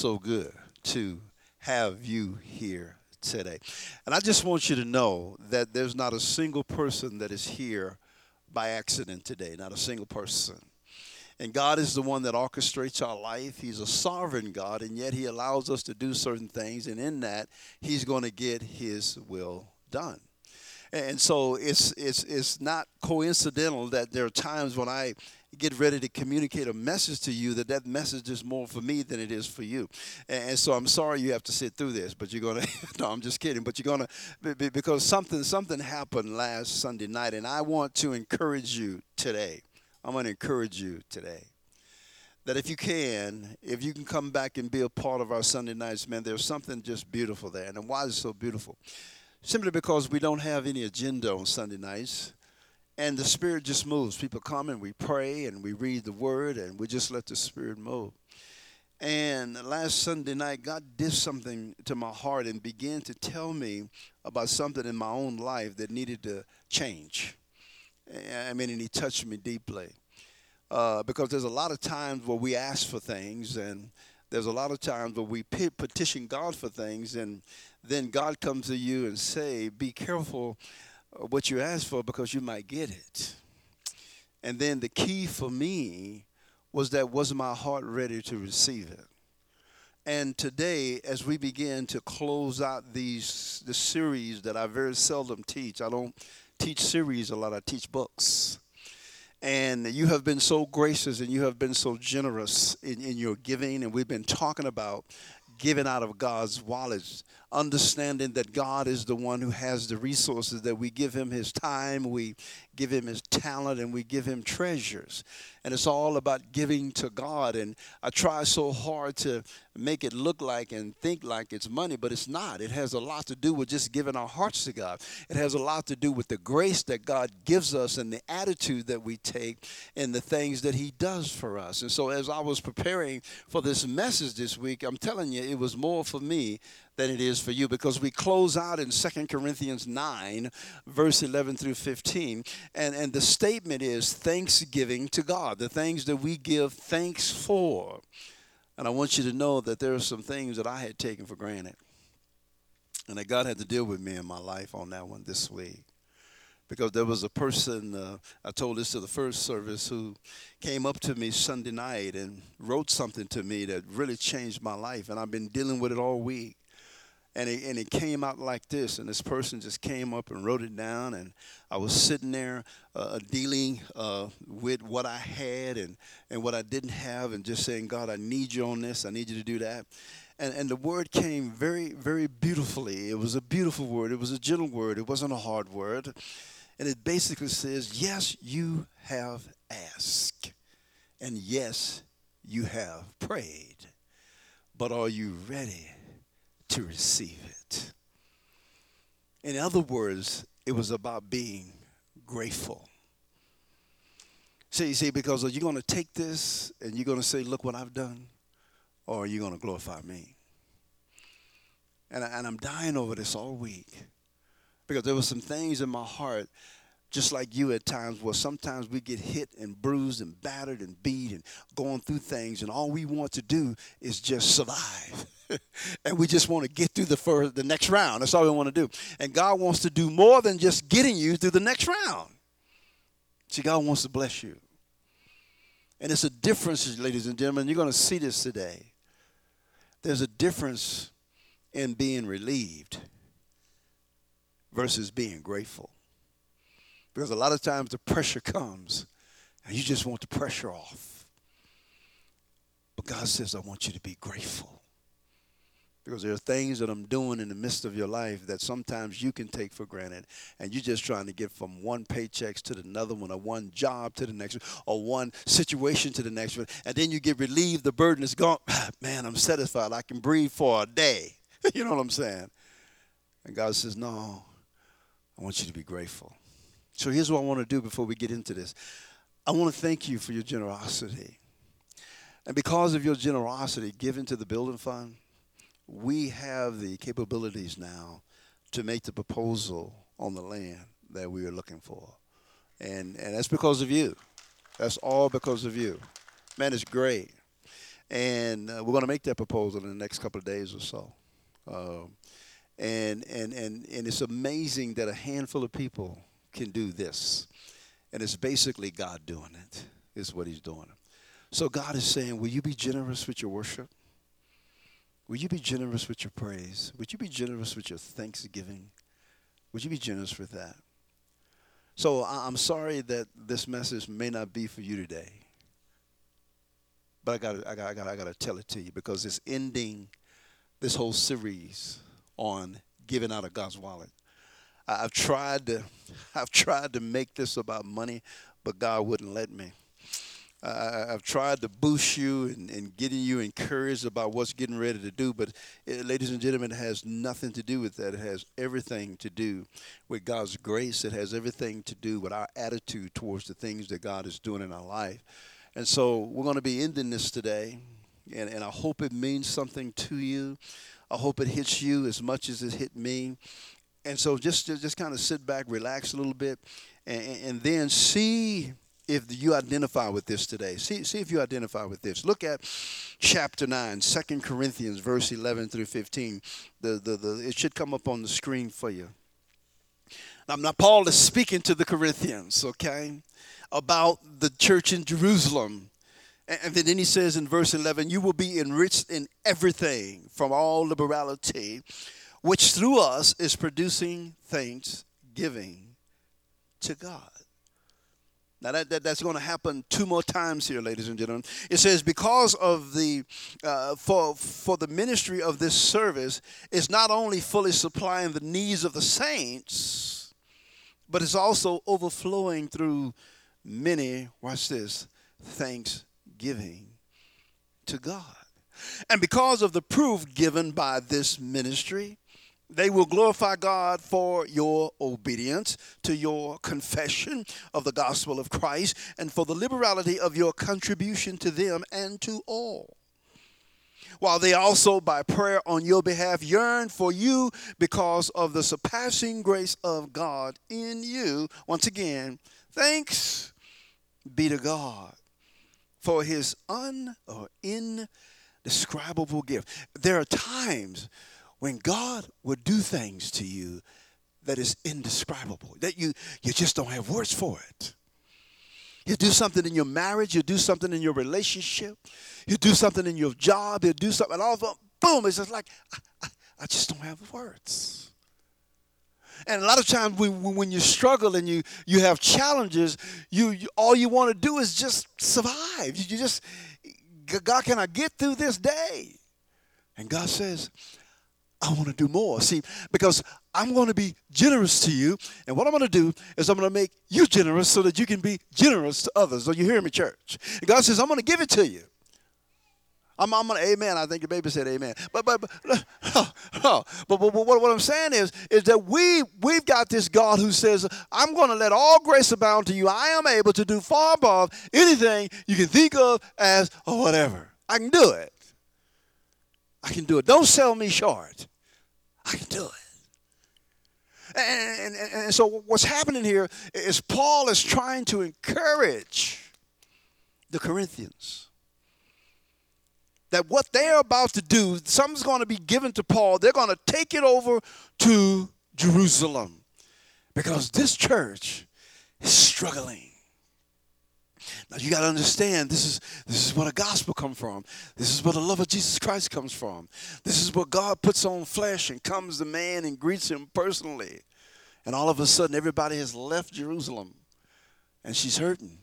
so good to have you here today. And I just want you to know that there's not a single person that is here by accident today, not a single person. And God is the one that orchestrates our life. He's a sovereign God, and yet He allows us to do certain things, and in that, He's going to get His will done. And so it's it's it's not coincidental that there are times when I get ready to communicate a message to you that that message is more for me than it is for you and, so i'm sorry you have to sit through this but you're gonna no i'm just kidding but you're gonna because something something happened last sunday night and i want to encourage you today I'm going to encourage you today that if you can, if you can come back and be a part of our Sunday nights, man, there's something just beautiful there. And why is it so beautiful? Simply because we don't have any agenda on Sunday nights. And the Spirit just moves. People come and we pray and we read the Word and we just let the Spirit move. And last Sunday night, God did something to my heart and began to tell me about something in my own life that needed to change. I mean, and he touched me deeply. Uh, because there's a lot of times where we ask for things, and there's a lot of times where we petition God for things, and then God comes to you and say, "Be careful Uh, what you ask for, because you might get it." And then the key for me was that was my heart ready to receive it? And today, as we begin to close out these the series that I very seldom teach, I don't teach series a lot, I teach books. And you have been so gracious and you have been so generous in, in your giving. And we've been talking about giving out of God's wallets, understanding that God is the one who has the resources, that we give him his time, we give him his talent, and we give him treasures. And it's all about giving to God. And I try so hard to make it look like and think like it's money, but it's not. It has a lot to do with just giving our hearts to God. It has a lot to do with the grace that God gives us and the attitude that we take and the things that He does for us. And so, as I was preparing for this message this week, I'm telling you, it was more for me than it is for you because we close out in Second Corinthians 9, verse 11 through 15. And, and the statement is thanksgiving to God, the things that we give thanks for. And I want you to know that there are some things that I had taken for granted. And that God had to deal with me in my life on that one this week. Because there was a person, uh, I told this to the first service, who came up to me Sunday night and wrote something to me that really changed my life. And I've been dealing with it all week and it, and it came out like this and this person just came up and wrote it down and i was sitting there uh, dealing uh, with what i had and, and what i didn't have and just saying god i need you on this. I need you to do that. And, and the word came very very beautifully. It was a beautiful word. It was a gentle word. It wasn't a hard word. And it basically says yes you have asked and yes you have prayed. But are you ready to receive it. In other words, it was about being grateful. So you see, because are you going to take this and you're going to say, look what I've done? Or are you going to glorify me? And, I, and I'm dying over this all week because there were some things in my heart just like you at times where sometimes we get hit and bruised and battered and beat and going through things and all we want to do is just survive. And we just want to get through the first, the next round. That's all we want to do. And god wants to do more than just getting you through the next round. See god wants to bless you. And it's a difference ladies and gentlemen you're going to see this today. There's a difference in being relieved versus being grateful because a lot of times the pressure comes and you just want the pressure off. But God says, I want you to be grateful. Because there are things that I'm doing in the midst of your life that sometimes you can take for granted. And you're just trying to get from one paycheck to another one, or one job to the next one, or one situation to the next one. And then you get relieved, the burden is gone. Man, I'm satisfied. I can breathe for a day. you know what I'm saying? And God says, No, I want you to be grateful. So here's what I want to do before we get into this I want to thank you for your generosity. And because of your generosity given to the building fund, we have the capabilities now to make the proposal on the land that we are looking for. And, and that's because of you. That's all because of you. Man, it's great. and uh, we're going to make that proposal in the next couple of days or so. Um, and, and, and, and it's amazing that a handful of people can do this. And it's basically God doing it, is what He's doing. So God is saying, Will you be generous with your worship? Will you be generous with your praise? Would you be generous with your thanksgiving? Would you be generous with that? So I'm sorry that this message may not be for you today. But I got I got I got I got to tell it to you because it's ending this whole series on giving out of God's wallet. I've tried to I've tried to make this about money, but God wouldn't let me. Uh, I've tried to boost you and, and, getting you encouraged about what's getting ready to do, but it, ladies and gentlemen, it has nothing to do with that. It has everything to do with God's grace. It has everything to do with our attitude towards the things that God is doing in our life. And so we're going to be ending this today, and, and I hope it means something to you. I hope it hits you as much as it hit me. And so just just kind of sit back, relax a little bit, and, and then see if you identify with this today. See, see if you identify with this. Look at chapter 9, 2 Corinthians, verse 11 through 15. The, the, the, it should come up on the screen for you. Now, now, Paul is speaking to the Corinthians, okay, about the church in Jerusalem. And then he says in verse 11, You will be enriched in everything from all liberality, which through us is producing thanksgiving to God. Now that, that that's going to happen two more times here, ladies and gentlemen. It says because of the uh, for for the ministry of this service is not only fully supplying the needs of the saints, but it's also overflowing through many. Watch this, thanksgiving to God, and because of the proof given by this ministry, they will glorify God for your obedience to your confession of the gospel of Christ and for the liberality of your contribution to them and to all. While they also, by prayer on your behalf, yearn for you because of the surpassing grace of God in you. Once again, thanks be to God for his un or indescribable gift. There are times when God would do things to you that is indescribable, that you, you just don't have words for it. You do something in your marriage, you do something in your relationship, you do something in your job, you do something, and all of them, boom, it's just like, I, I, just don't have words. And a lot of times when, when you struggle and you, you have challenges, you, you all you want to do is just survive. You just, God, can I get through this day? And God says, I want to do more. See, because I'm going to be generous to you, and what I'm going to do is I'm going to make you generous so that you can be generous to others. Are you hear me, church? And God says, I'm going to give it to you. I'm, I'm going to, amen. I think your baby said amen. But, but, but, but, but, but what, what I'm saying is, is that we, we've got this God who says, I'm going to let all grace abound to you. I am able to do far above anything you can think of as or whatever. I can do it. I can do it. Don't sell me short. I can do it. And, and, and, so what's happening here is Paul is trying to encourage the Corinthians that what they're about to do, something's going to be given to Paul. They're going to take it over to Jerusalem because this church is struggling. Now you got to understand this is this is where the gospel comes from. This is where the love of Jesus Christ comes from. This is where God puts on flesh and comes to man and greets him personally. And all of a sudden everybody has left Jerusalem and she's hurting.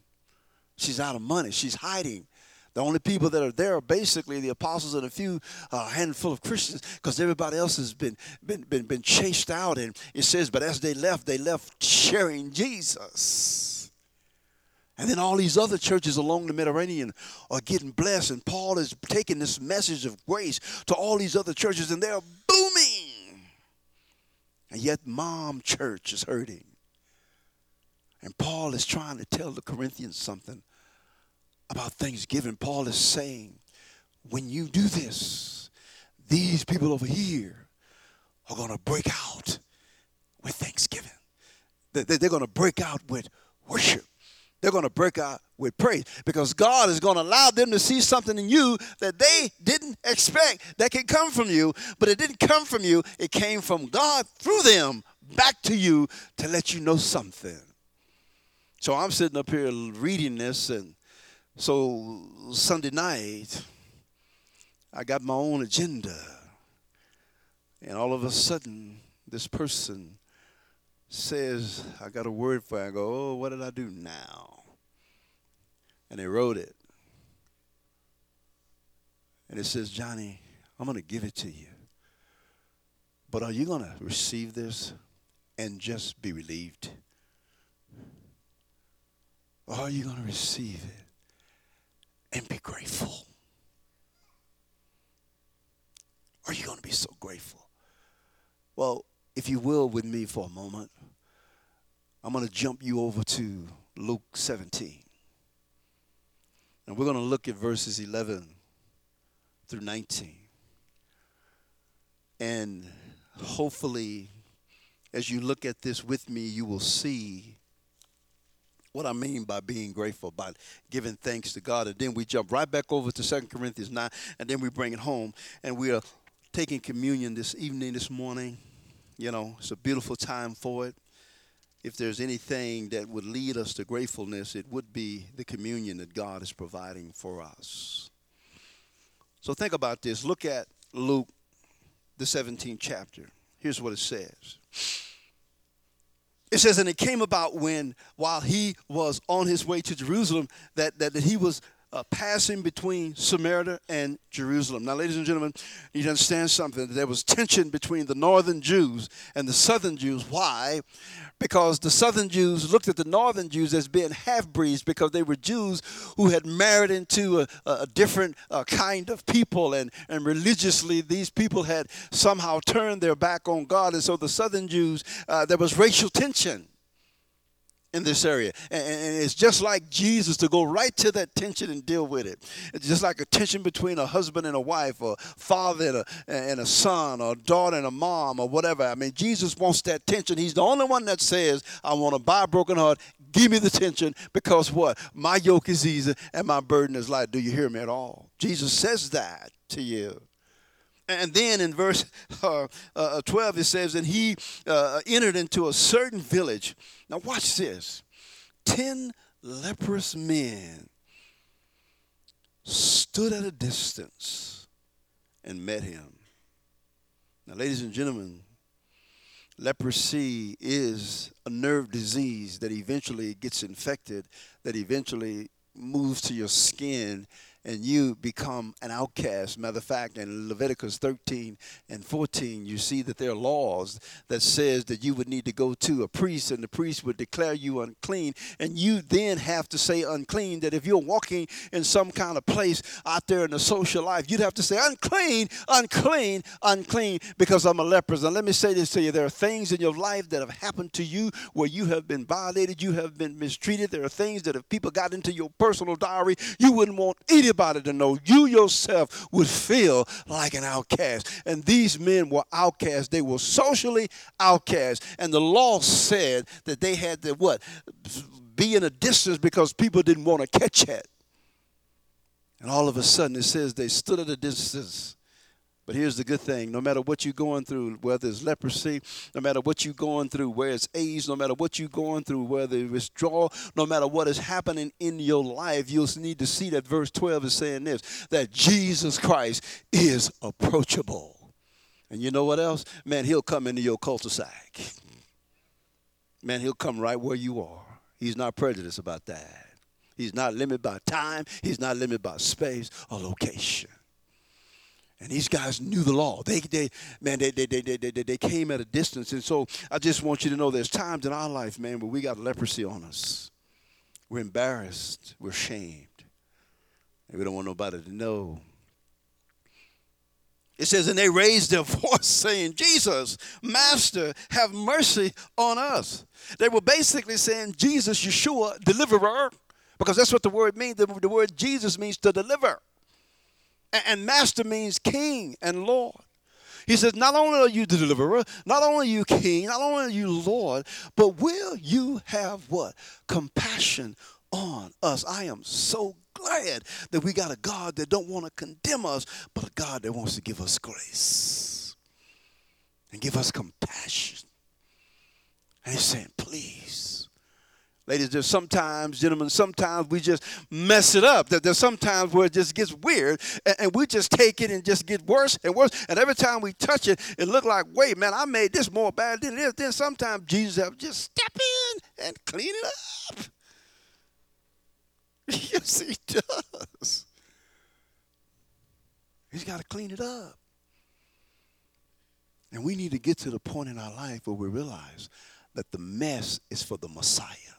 She's out of money. She's hiding. The only people that are there are basically the apostles and a few uh, handful of Christians, because everybody else has been, been been been chased out. And it says, but as they left, they left sharing Jesus. And then all these other churches along the Mediterranean are getting blessed. And Paul is taking this message of grace to all these other churches, and they're booming. And yet, mom church is hurting. And Paul is trying to tell the Corinthians something about Thanksgiving. Paul is saying, when you do this, these people over here are going to break out with Thanksgiving. They're going to break out with worship. They're going to break out with praise because God is going to allow them to see something in you that they didn't expect that could come from you, but it didn't come from you. It came from God through them back to you to let you know something. So I'm sitting up here reading this, and so Sunday night, I got my own agenda. And all of a sudden, this person says, I got a word for you. I go, Oh, what did I do now? And they wrote it. And it says, Johnny, I'm going to give it to you. But are you going to receive this and just be relieved? Or are you going to receive it and be grateful? Are you going to be so grateful? Well, if you will, with me for a moment, I'm going to jump you over to Luke 17. And we're going to look at verses 11 through 19. And hopefully, as you look at this with me, you will see what I mean by being grateful, by giving thanks to God. And then we jump right back over to Second Corinthians 9, and then we bring it home. And we are taking communion this evening, this morning. You know, it's a beautiful time for it. If there's anything that would lead us to gratefulness, it would be the communion that God is providing for us. So think about this. Look at Luke, the 17th chapter. Here's what it says. It says, and it came about when, while he was on his way to Jerusalem, that, that, that he was uh, passing between Samaria and Jerusalem. Now, ladies and gentlemen, you need to understand something. There was tension between the northern Jews and the southern Jews. Why? Because the southern Jews looked at the northern Jews as being half breeds because they were Jews who had married into a, a different uh, kind of people, and, and religiously, these people had somehow turned their back on God. And so, the southern Jews, uh, there was racial tension in this area. And, it's just like Jesus to go right to that tension and deal with it. It's just like a tension between a husband and a wife, or father and a, and a son, or a daughter and a mom, or whatever. I mean, Jesus wants that tension. He's the only one that says, I want to buy a broken heart. Give me the tension because what? My yoke is easy and my burden is light. Do you hear me at all? Jesus says that to you. And then in verse uh, uh, 12, it says, And he uh, entered into a certain village. Now, watch this. Ten leprous men stood at a distance and met him. Now, ladies and gentlemen, leprosy is a nerve disease that eventually gets infected, that eventually moves to your skin and you become an outcast. Matter of fact, in Leviticus 13 and 14, you see that there are laws that says that you would need to go to a priest, and the priest would declare you unclean, and you then have to say unclean. That if you're walking in some kind of place out there in the social life, you'd have to say unclean, unclean, unclean, because I'm a leper. And let me say this to you: there are things in your life that have happened to you where you have been violated, you have been mistreated. There are things that if people got into your personal diary, you wouldn't want anybody anybody to know, you yourself would feel like an outcast. And these men were outcasts. They were socially outcast. And the law said that they had to what? Be in a distance because people didn't want to catch it. And all of a sudden it says they stood at a distance but here's the good thing no matter what you're going through, whether it's leprosy, no matter what you're going through, whether it's AIDS, no matter what you're going through, whether it's withdrawal, no matter what is happening in your life, you'll need to see that verse 12 is saying this that Jesus Christ is approachable. And you know what else? Man, he'll come into your cul-de-sac. Man, he'll come right where you are. He's not prejudiced about that. He's not limited by time. He's not limited by space or location. And these guys knew the law. They, they man, they, they, they, they, they, came at a distance. And so I just want you to know there's times in our life, man, where we got leprosy on us. We're embarrassed. We're shamed. And we don't want nobody to know. It says, and they raised their voice saying, Jesus, Master, have mercy on us. They were basically saying, Jesus, Yeshua, deliverer, because that's what the word means. The, the word Jesus means to deliver. And master means king and Lord. He says, Not only are you the deliverer, not only are you king, not only are you Lord, but will you have what? Compassion on us. I am so glad that we got a God that don't want to condemn us, but a God that wants to give us grace and give us compassion. And he's saying, please. Ladies, there's sometimes, gentlemen, sometimes we just mess it up. There's sometimes where it just gets weird and, and we just take it and just get worse and worse. And every time we touch it, it look like, wait, man, I made this more bad than it is. Then sometimes Jesus have just step in and clean it up. yes, he does. He's got to clean it up. And we need to get to the point in our life where we realize that the mess is for the Messiah.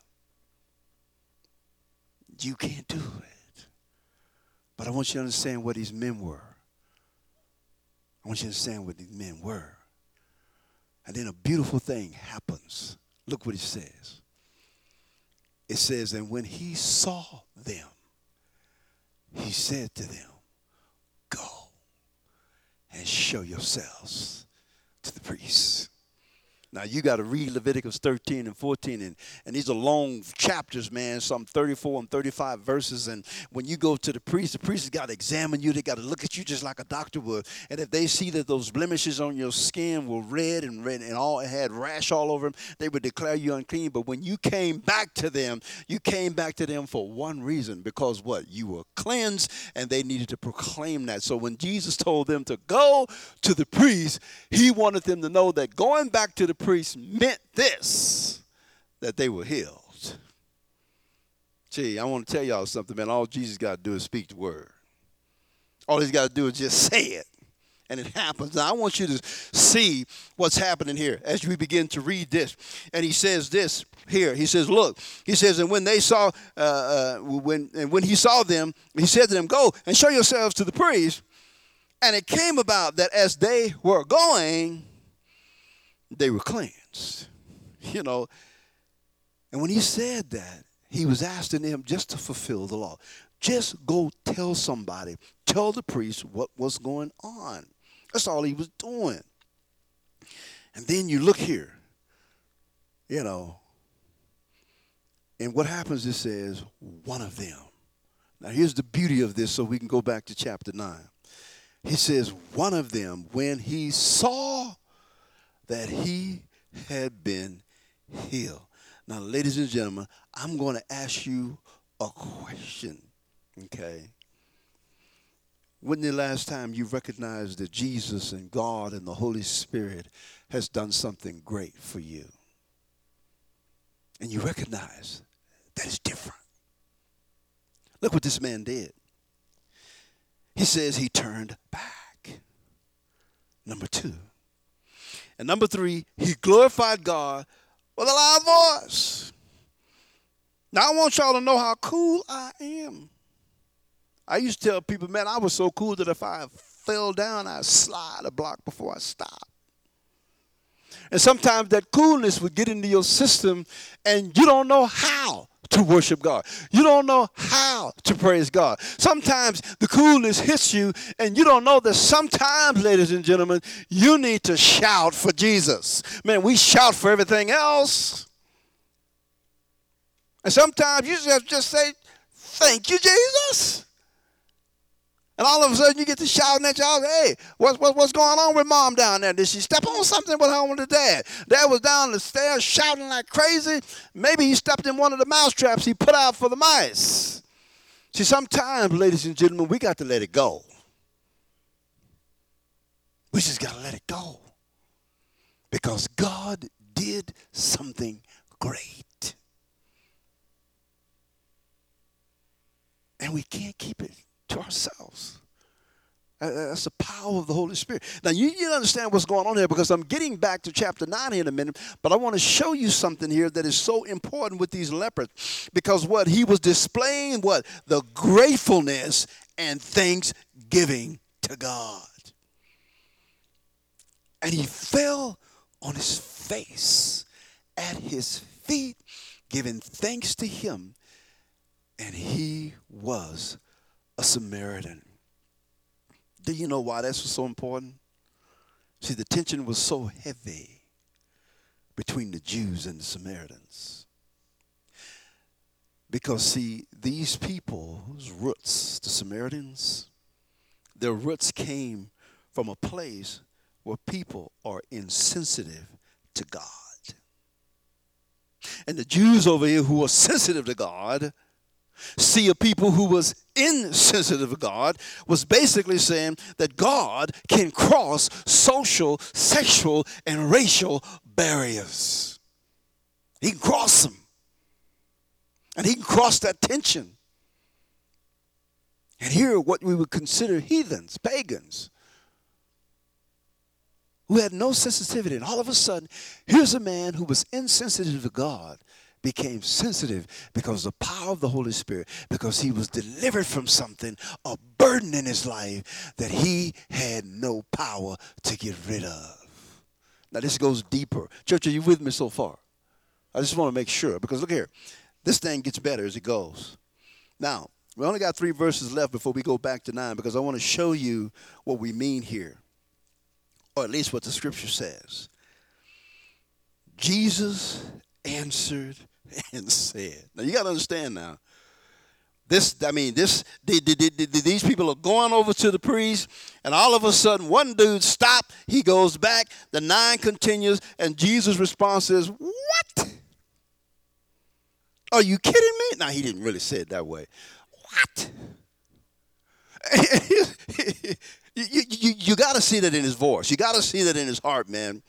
You can't do it. But I want you to understand what these men were. I want you to understand what these men were. And then a beautiful thing happens. Look what it says. It says, And when he saw them, he said to them, Go and show yourselves to the priests. Now you got to read Leviticus 13 and 14, and, and these are long chapters, man, some 34 and 35 verses. And when you go to the priest, the priest has got to examine you. They got to look at you just like a doctor would. And if they see that those blemishes on your skin were red and red and all had rash all over them, they would declare you unclean. But when you came back to them, you came back to them for one reason, because what? You were cleansed, and they needed to proclaim that. So when Jesus told them to go to the priest, he wanted them to know that going back to the priest meant this that they were healed. Gee, I want to tell y'all something, man. All Jesus got to do is speak the word. All he's got to do is just say it, and it happens. Now, I want you to see what's happening here as we begin to read this. And he says this here. He says, "Look," he says, and when they saw, uh, uh, when and when he saw them, he said to them, "Go and show yourselves to the priest." And it came about that as they were going, they were cleansed. You know, and when he said that, he was asking them just to fulfill the law. Just go tell somebody, tell the priest what was going on. That's all he was doing. And then you look here, you know, and what happens, it says, one of them. Now, here's the beauty of this, so we can go back to chapter 9. He says, one of them, when he saw that he had been healed. Now, ladies and gentlemen, I'm going to ask you a question, okay? When the last time you recognized that Jesus and God and the Holy Spirit has done something great for you? And you recognize that it's different. Look what this man did. He says he turned back. Number two, and number three, he glorified God with a loud voice. Now I want y'all to know how cool I am. I used to tell people, man, I was so cool that if I fell down, I'd slide a block before I stopped. And sometimes that coolness would get into your system and you don't know how to worship God. You don't know how to praise God. Sometimes the coolness hits you, and you don't know that sometimes, ladies and gentlemen, you need to shout for Jesus. Man, we shout for everything else. And sometimes you just have just say, Thank you, Jesus. And all of a sudden you get to shouting at y'all, hey, what's, what, what's going on with mom down there? Did she step on something with home with the dad? Dad was down the stairs shouting like crazy. Maybe he stepped in one of the mouse traps he put out for the mice. See, sometimes, ladies and gentlemen, we got to let it go. We just got to let it go. Because God did something great. And we can't keep it to ourselves. That's the power of the Holy Spirit. Now, you need to understand what's going on here because I'm getting back to chapter 9 in a minute, but I want to show you something here that is so important with these lepers because what he was displaying, what? The gratefulness and thanksgiving to God. And he fell on his face at his feet, giving thanks to him, and he was a Samaritan. Do you know why that's was so important? See, the tension was so heavy between the Jews and the Samaritans. Because, see, these people's roots, the Samaritans, their roots came from a place where people are insensitive to God. And the Jews over here who are sensitive to God see a people who was insensitive to God was basically saying that God can cross social, sexual, and racial barriers. He can cross them. And he can cross that tension. And here, are what we would consider heathens, pagans, who had no sensitivity. And all of a sudden, here's a man who was insensitive to God became sensitive because the power of the Holy Spirit, because he was delivered from something, a burden in his life that he had no power to get rid of. Now, this goes deeper. Church, are you with me so far? I just want to make sure because look here, this thing gets better as it goes. Now, we only got three verses left before we go back to nine because I want to show you what we mean here, or at least what the scripture says. Jesus answered and said. Now you got to understand now. This, I mean, this, the, the, the, these people are going over to the priest, and all of a sudden, one dude stopped. He goes back. The nine continues, and Jesus' response is, "What? Are you kidding me?" Now he didn't really say it that way. What? you you, you, got to see that in his voice. You got to see that in his heart, man.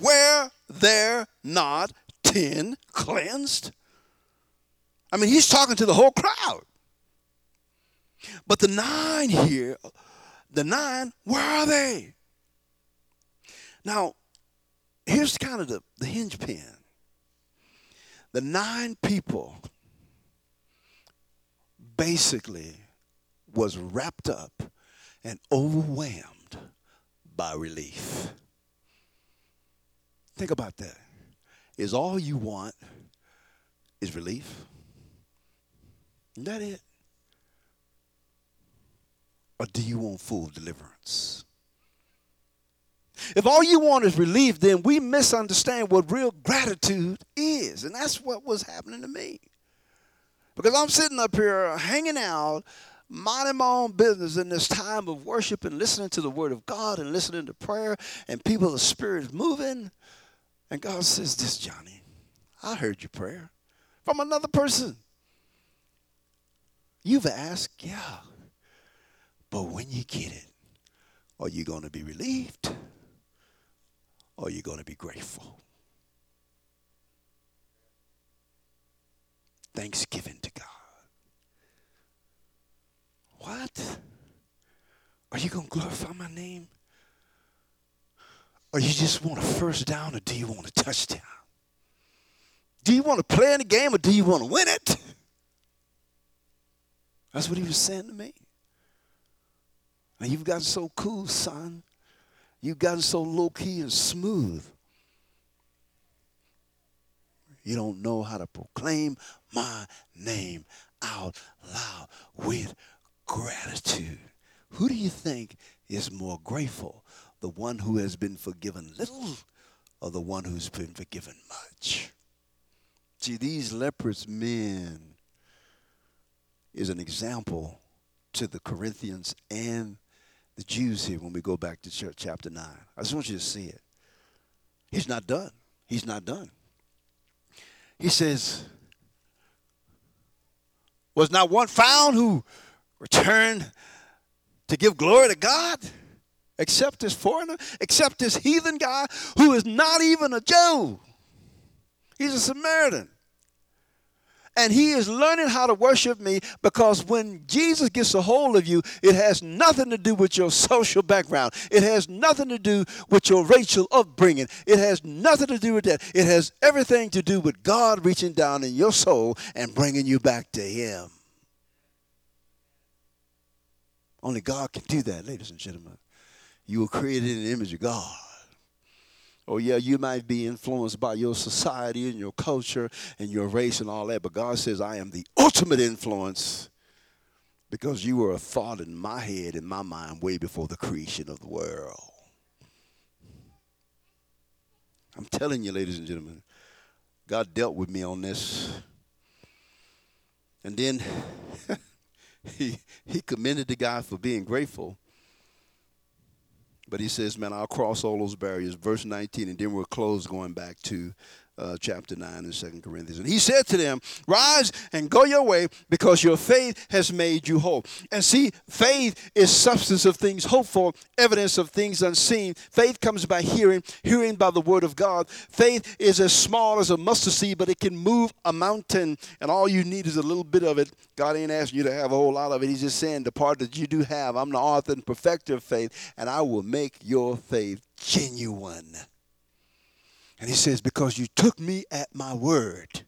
Were there not ten cleansed? I mean, he's talking to the whole crowd. But the nine here, the nine, where are they? Now, here's kind of the, the hinge pin. The nine people basically was wrapped up and overwhelmed by relief. Think about that. Is all you want is relief? Is that it? Or do you want full deliverance? If all you want is relief, then we misunderstand what real gratitude is. And that's what was happening to me. Because I'm sitting up here hanging out, minding my own business in this time of worship and listening to the word of God and listening to prayer and people, the spirit is moving. And God says, This, Johnny, I heard your prayer from another person. You've asked, yeah. But when you get it, are you going to be relieved? Or are you going to be grateful? Thanksgiving to God. What? Are you going to glorify my name? Or you just want a first down or do you want a touchdown? Do you want to play in the game or do you want to win it? That's what he was saying to me. And you've gotten so cool, son. You've gotten so low key and smooth. You don't know how to proclaim my name out loud with gratitude. Who do you think is more grateful? The one who has been forgiven little or the one who's been forgiven much? See, these leprous men is an example to the Corinthians and the Jews here when we go back to chapter 9. I just want you to see it. He's not done. He's not done. He says, Was not one found who returned to give glory to God? Except this foreigner, except this heathen guy who is not even a Jew. He's a Samaritan and he is learning how to worship me because when Jesus gets a hold of you, it has nothing to do with your social background. It has nothing to do with your racial upbringing. It has nothing to do with that. It has everything to do with God reaching down in your soul and bringing you back to him. Only God can do that, ladies and gentlemen. You were created in the image of God. Oh, yeah, you might be influenced by your society and your culture and your race and all that, but God says, I am the ultimate influence because you were a thought in my head, in my mind, way before the creation of the world. I'm telling you, ladies and gentlemen, God dealt with me on this. And then he, he commended the guy for being grateful. But he says, man, I'll cross all those barriers. Verse 19, and then we'll close going back to uh, chapter 9 in 2 Corinthians. And he said to them, Rise and go your way because your faith has made you whole. And see, faith is substance of things hoped for, evidence of things unseen. Faith comes by hearing, hearing by the word of God. Faith is as small as a mustard seed, but it can move a mountain. And all you need is a little bit of it. God ain't asking you to have a whole lot of it. He's just saying, The part that you do have, I'm the author and perfecter of faith, and I will make your faith genuine. And he says, Because you took me at my word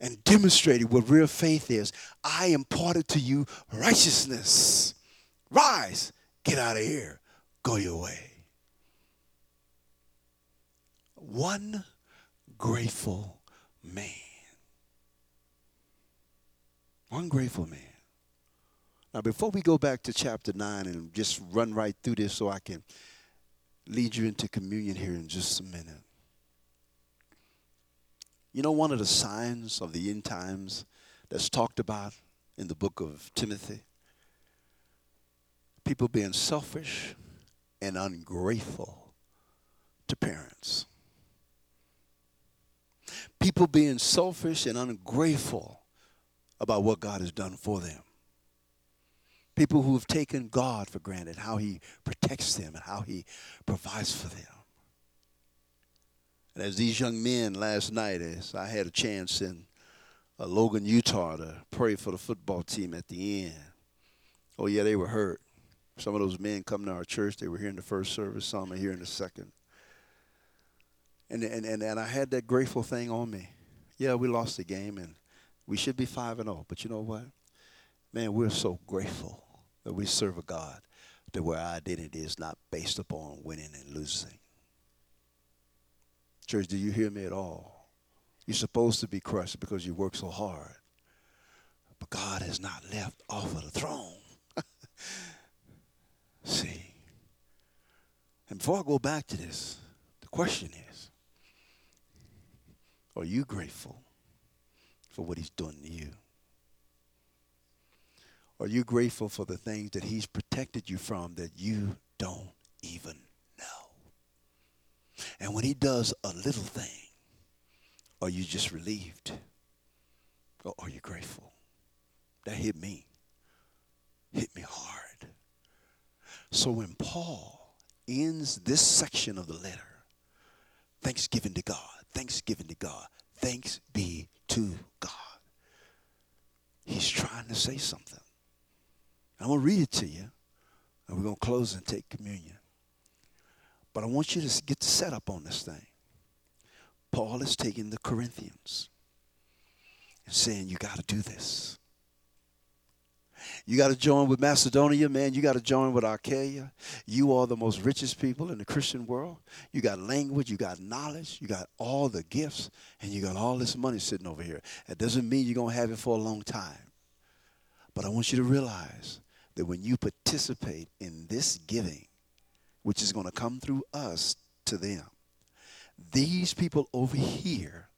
and demonstrated what real faith is, I imparted to you righteousness. Rise, get out of here, go your way. One grateful man. One grateful man. Now, before we go back to chapter 9 and just run right through this so I can lead you into communion here in just a minute. You know, one of the signs of the end times that's talked about in the book of Timothy? People being selfish and ungrateful to parents. People being selfish and ungrateful about what God has done for them. People who have taken God for granted, how He protects them and how He provides for them. And as these young men last night, as I had a chance in uh, Logan, Utah, to pray for the football team at the end. Oh yeah, they were hurt. Some of those men come to our church. They were here in the first service. Some are here in the second. And and and, and I had that grateful thing on me. Yeah, we lost the game, and we should be five and zero. Oh, but you know what? Man, we're so grateful that we serve a God that where our identity is not based upon winning and losing. Church, do you hear me at all? You're supposed to be crushed because you work so hard. But God has not left off of the throne. See. And before I go back to this, the question is Are you grateful for what He's done to you? Are you grateful for the things that He's protected you from that you don't even know? And when He does a little thing, are you just relieved? Or are you grateful? That hit me. Hit me hard. So when Paul ends this section of the letter, thanksgiving to God, thanksgiving to God, thanks be to God, he's trying to say something. I'm going to read it to you, and we're going to close and take communion. But I want you to get the setup on this thing. Paul is taking the Corinthians and saying, You got to do this. You got to join with Macedonia, man. You got to join with Achaia. You are the most richest people in the Christian world. You got language, you got knowledge, you got all the gifts, and you got all this money sitting over here. That doesn't mean you're going to have it for a long time. But I want you to realize that when you participate in this giving, which is going to come through us to them, these people over here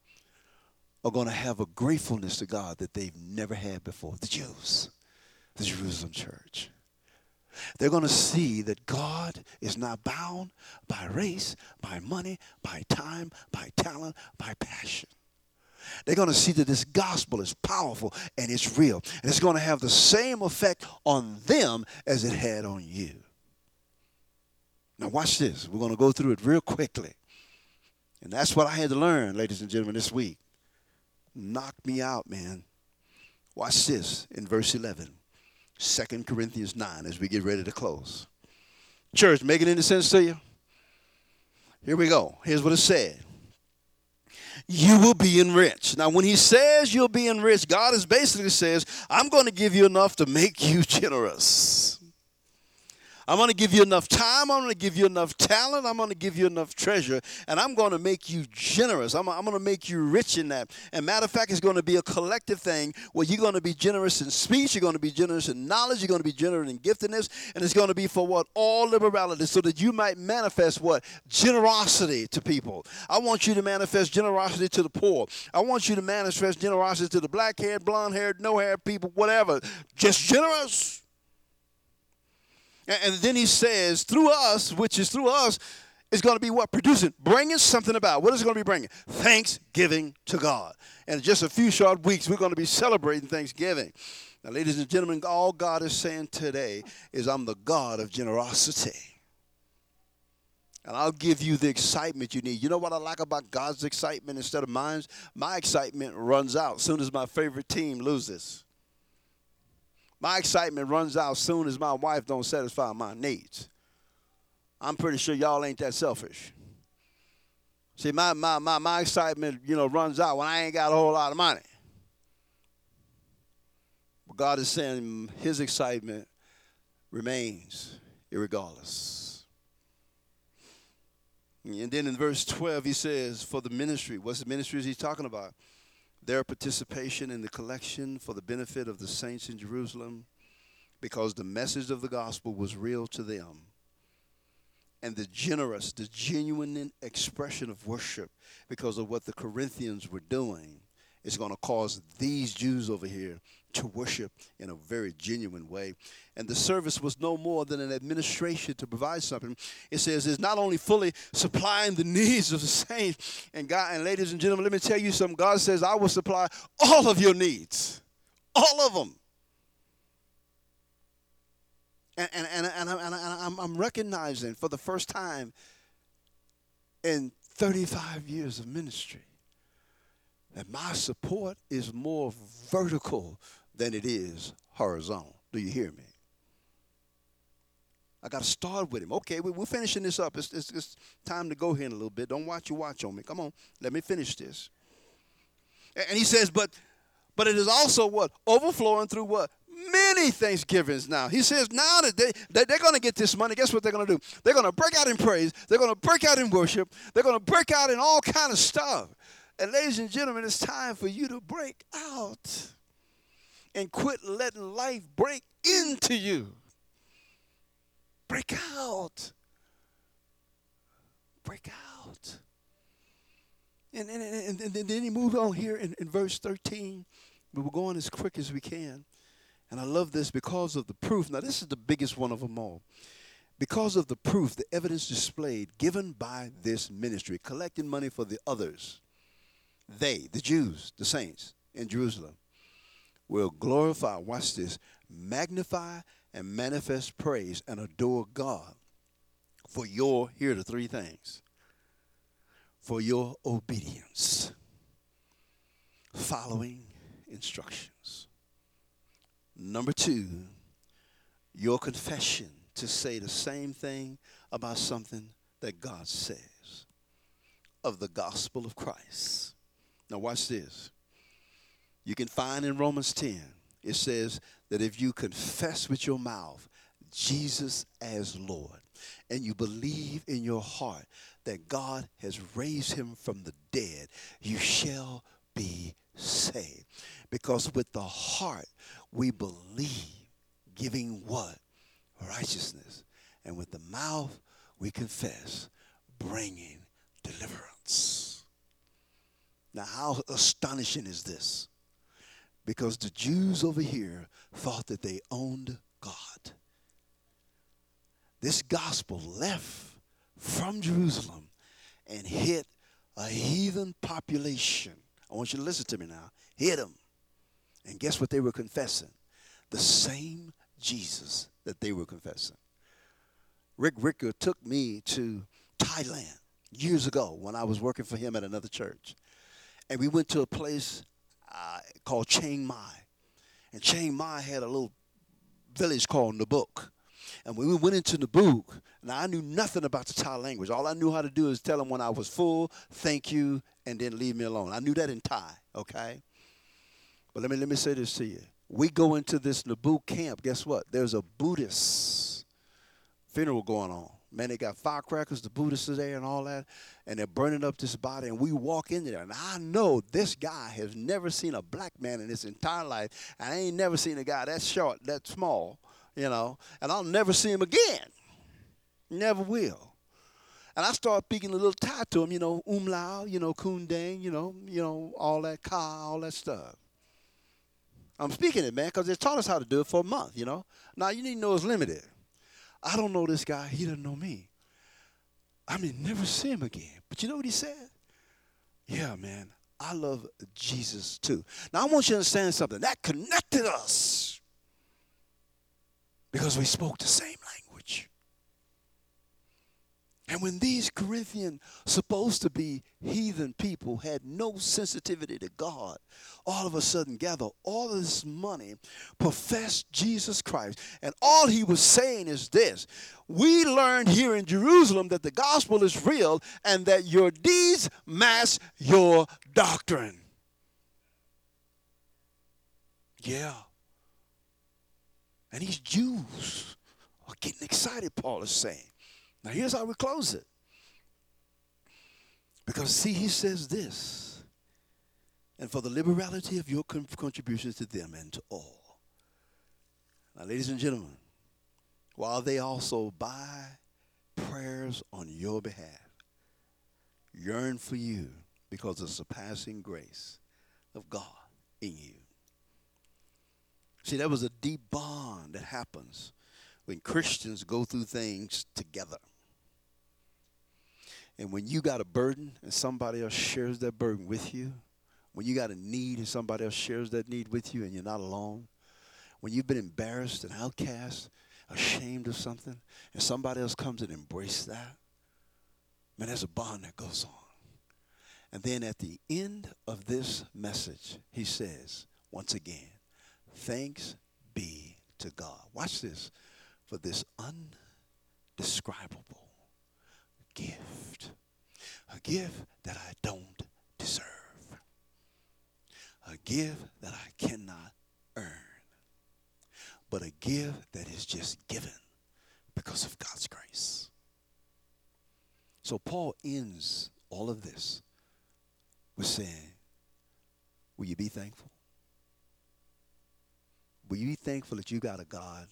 are going to have a gratefulness to God that they've never had before. The Jews, the Jerusalem church. They're going to see that God is not bound by race, by money, by time, by talent, by passion. They're going to see that this gospel is powerful and it's real. And it's going to have the same effect on them as it had on you. Now, watch this. We're going to go through it real quickly. And that's what I had to learn, ladies and gentlemen, this week. Knocked me out, man. Watch this in verse 11, 2 Corinthians 9, as we get ready to close. Church, making any sense to you? Here we go. Here's what it said you will be enriched. Now, when he says you'll be enriched, God is basically says, I'm going to give you enough to make you generous. I'm going to give you enough time. I'm going to give you enough talent. I'm going to give you enough treasure. And I'm going to make you generous. I'm, I'm going to make you rich in that. And matter of fact, it's going to be a collective thing where you're going to be generous in speech. You're going to be generous in knowledge. You're going to be generous in giftedness. And it's going to be for what? All liberality. So that you might manifest what? Generosity to people. I want you to manifest generosity to the poor. I want you to manifest generosity to the black haired, blonde haired, no haired people, whatever. Just generous. And then he says, through us, which is through us, is going to be what? Producing, bringing something about. What is it going to be bringing? Thanksgiving to God. And in just a few short weeks, we're going to be celebrating Thanksgiving. Now, ladies and gentlemen, all God is saying today is, I'm the God of generosity. And I'll give you the excitement you need. You know what I like about God's excitement instead of mine? My excitement runs out as soon as my favorite team loses. My excitement runs out soon as my wife don't satisfy my needs. I'm pretty sure y'all ain't that selfish. See, my, my, my, my excitement, you know, runs out when I ain't got a whole lot of money. But God is saying his excitement remains irregardless. And then in verse 12, he says, for the ministry, what's the ministry is he talking about? Their participation in the collection for the benefit of the saints in Jerusalem because the message of the gospel was real to them. And the generous, the genuine expression of worship because of what the Corinthians were doing is going to cause these Jews over here to worship in a very genuine way. And the service was no more than an administration to provide something. It says it's not only fully supplying the needs of the saints. And God and ladies and gentlemen, let me tell you something. God says, I will supply all of your needs. All of them. And, and, and, and, and I'm, I'm recognizing for the first time in 35 years of ministry that my support is more vertical than it is horizontal. Do you hear me? I got to start with him. Okay, we're finishing this up. It's, it's, it's, time to go here in a little bit. Don't watch your watch on me. Come on, let me finish this. And he says, but but it is also what overflowing through what many thanksgivings now. He says now that they that they're going to get this money. Guess what they're going to do? They're going to break out in praise. They're going to break out in worship. They're going to break out in all kind of stuff. And ladies and gentlemen, it's time for you to break out and quit letting life break into you. Break out. Break out. And, and, and, and then he moved on here in, in verse 13. But we're going as quick as we can. And I love this because of the proof. Now, this is the biggest one of them all. Because of the proof, the evidence displayed given by this ministry, collecting money for the others, they, the Jews, the saints in Jerusalem, will glorify, watch this, magnify and manifest praise and adore God for your, here are the three things, for your obedience, following instructions. Number two, your confession to say the same thing about something that God says of the gospel of Christ. Now, watch this. You can find in Romans 10, it says that if you confess with your mouth Jesus as Lord and you believe in your heart that God has raised him from the dead, you shall be saved. Because with the heart we believe, giving what? Righteousness. And with the mouth we confess, bringing deliverance. Now, how astonishing is this? because the Jews over here thought that they owned God. This gospel left from Jerusalem and hit a heathen population. I want you to listen to me now. Hit them. And guess what they were confessing? The same Jesus that they were confessing. Rick Ricker took me to Thailand years ago when I was working for him at another church. And we went to a place uh, called Chiang Mai. And Chiang Mai had a little village called Nabuk. And when we went into Nabuk, now I knew nothing about the Thai language. All I knew how to do is tell them when I was full, thank you, and then leave me alone. I knew that in Thai, okay? But let me let me say this to you. We go into this Nabuk camp, guess what? There's a Buddhist funeral going on. Man, they got firecrackers, the Buddhists are there and all that, and they're burning up this body. And we walk in there, and I know this guy has never seen a black man in his entire life. I ain't never seen a guy that short, that small, you know, and I'll never see him again. Never will. And I start speaking a little Thai to him, you know, umlau, you know, kundang, you know, you know, all that ka, all that stuff. I'm speaking it, man, because they taught us how to do it for a month, you know. Now you need to know it's limited. I don't know this guy. He doesn't know me. I may never see him again. But you know what he said? Yeah, man, I love Jesus too. Now I want you to understand something. That connected us because we spoke the same. And when these Corinthian, supposed to be heathen people, had no sensitivity to God, all of a sudden gather all this money, profess Jesus Christ. And all he was saying is this We learned here in Jerusalem that the gospel is real and that your deeds match your doctrine. Yeah. And these Jews are getting excited, Paul is saying. Now, here's how we close it. Because, see, he says this, and for the liberality of your contributions to them and to all. Now, ladies and gentlemen, while they also buy prayers on your behalf, yearn for you because of the surpassing grace of God in you. See, that was a deep bond that happens when Christians go through things together. And when you got a burden and somebody else shares that burden with you, when you got a need and somebody else shares that need with you and you're not alone, when you've been embarrassed and outcast, ashamed of something, and somebody else comes and embraces that, man, there's a bond that goes on. And then at the end of this message, he says, once again, thanks be to God. Watch this. For this undescribable gift. A gift that I don't deserve. A gift that I cannot earn. But a gift that is just given because of God's grace. So Paul ends all of this with saying, Will you be thankful? Will you be thankful that you got a God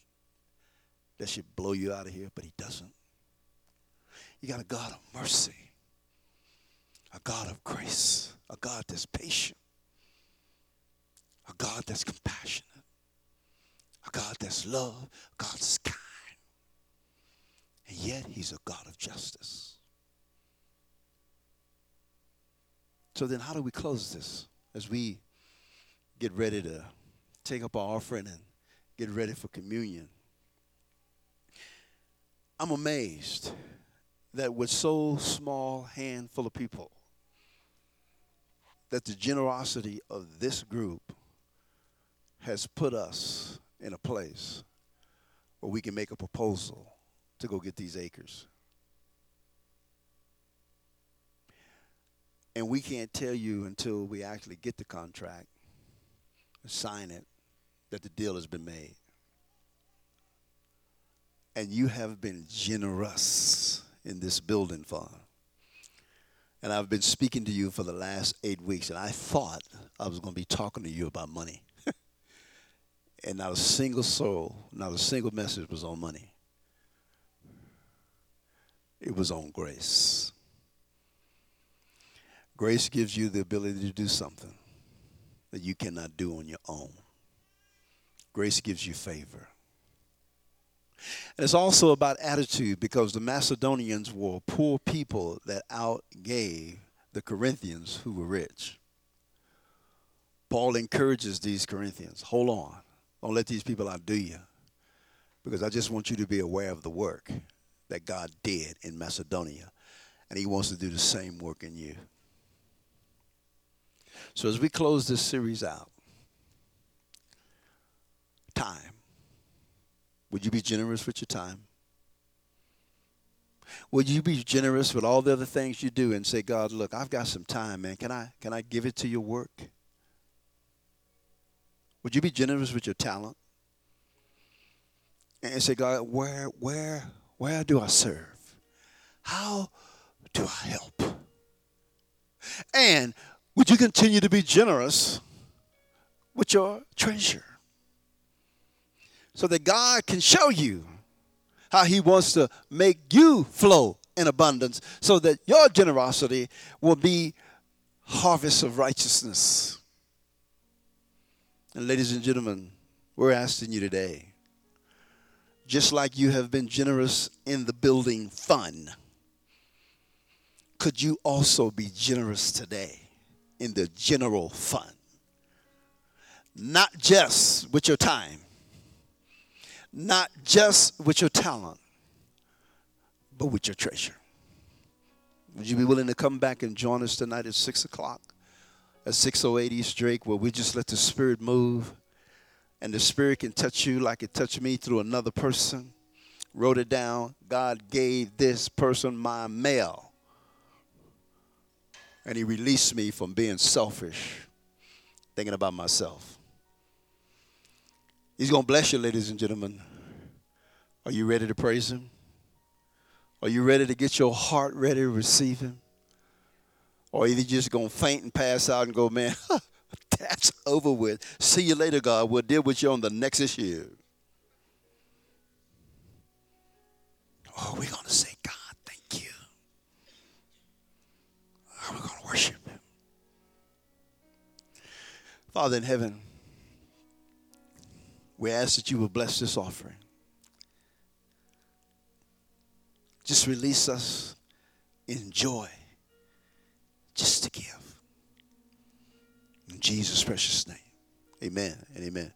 that should blow you out of here, but he doesn't? You got a God of mercy, a God of grace, a God that's patient, a God that's compassionate, a God that's love, a God that's kind. And yet he's a God of justice. So then how do we close this as we get ready to take up our offering and get ready for communion? I'm amazed that with so small handful of people that the generosity of this group has put us in a place where we can make a proposal to go get these acres. And we can't tell you until we actually get the contract, sign it, that the deal has been made. And you have been generous in this building fund. And I've been speaking to you for the last eight weeks, and I thought I was going to be talking to you about money. and not a single soul, not a single message was on money. It was on grace. Grace gives you the ability to do something that you cannot do on your own. Grace gives you favor. And it's also about attitude because the Macedonians were poor people that outgave the Corinthians who were rich. Paul encourages these Corinthians hold on, don't let these people outdo you because I just want you to be aware of the work that God did in Macedonia, and He wants to do the same work in you. So, as we close this series out, time. Would you be generous with your time? Would you be generous with all the other things you do and say, God, look, I've got some time, man. Can I can I give it to your work? Would you be generous with your talent? And say, God, where where Where do I serve? How do I help? And would you continue to be generous with your treasure? So that God can show you how He wants to make you flow in abundance so that your generosity will be harvest of righteousness. And ladies and gentlemen, we're asking you today, just like you have been generous in the building fund, could you also be generous today in the general fund? Not just with your time, not just with your talent, but with your treasure. Would you be willing to come back and join us tonight at 6 o'clock at 608 East Drake, where we just let the Spirit move and the Spirit can touch you like it touched me through another person? Wrote it down. God gave this person my mail. And He released me from being selfish, thinking about myself. He's going to bless you, ladies and gentlemen. Are you ready to praise Him? Are you ready to get your heart ready to receive Him? Or are you just going to faint and pass out and go, man, that's over with. See you later, God. We'll deal with you on the next issue. Oh, we're going to say, God, thank you. Oh, we're going to worship Him. Father in heaven, we ask that you will bless this offering. Just release us in joy just to give. In Jesus' precious name. Amen and amen.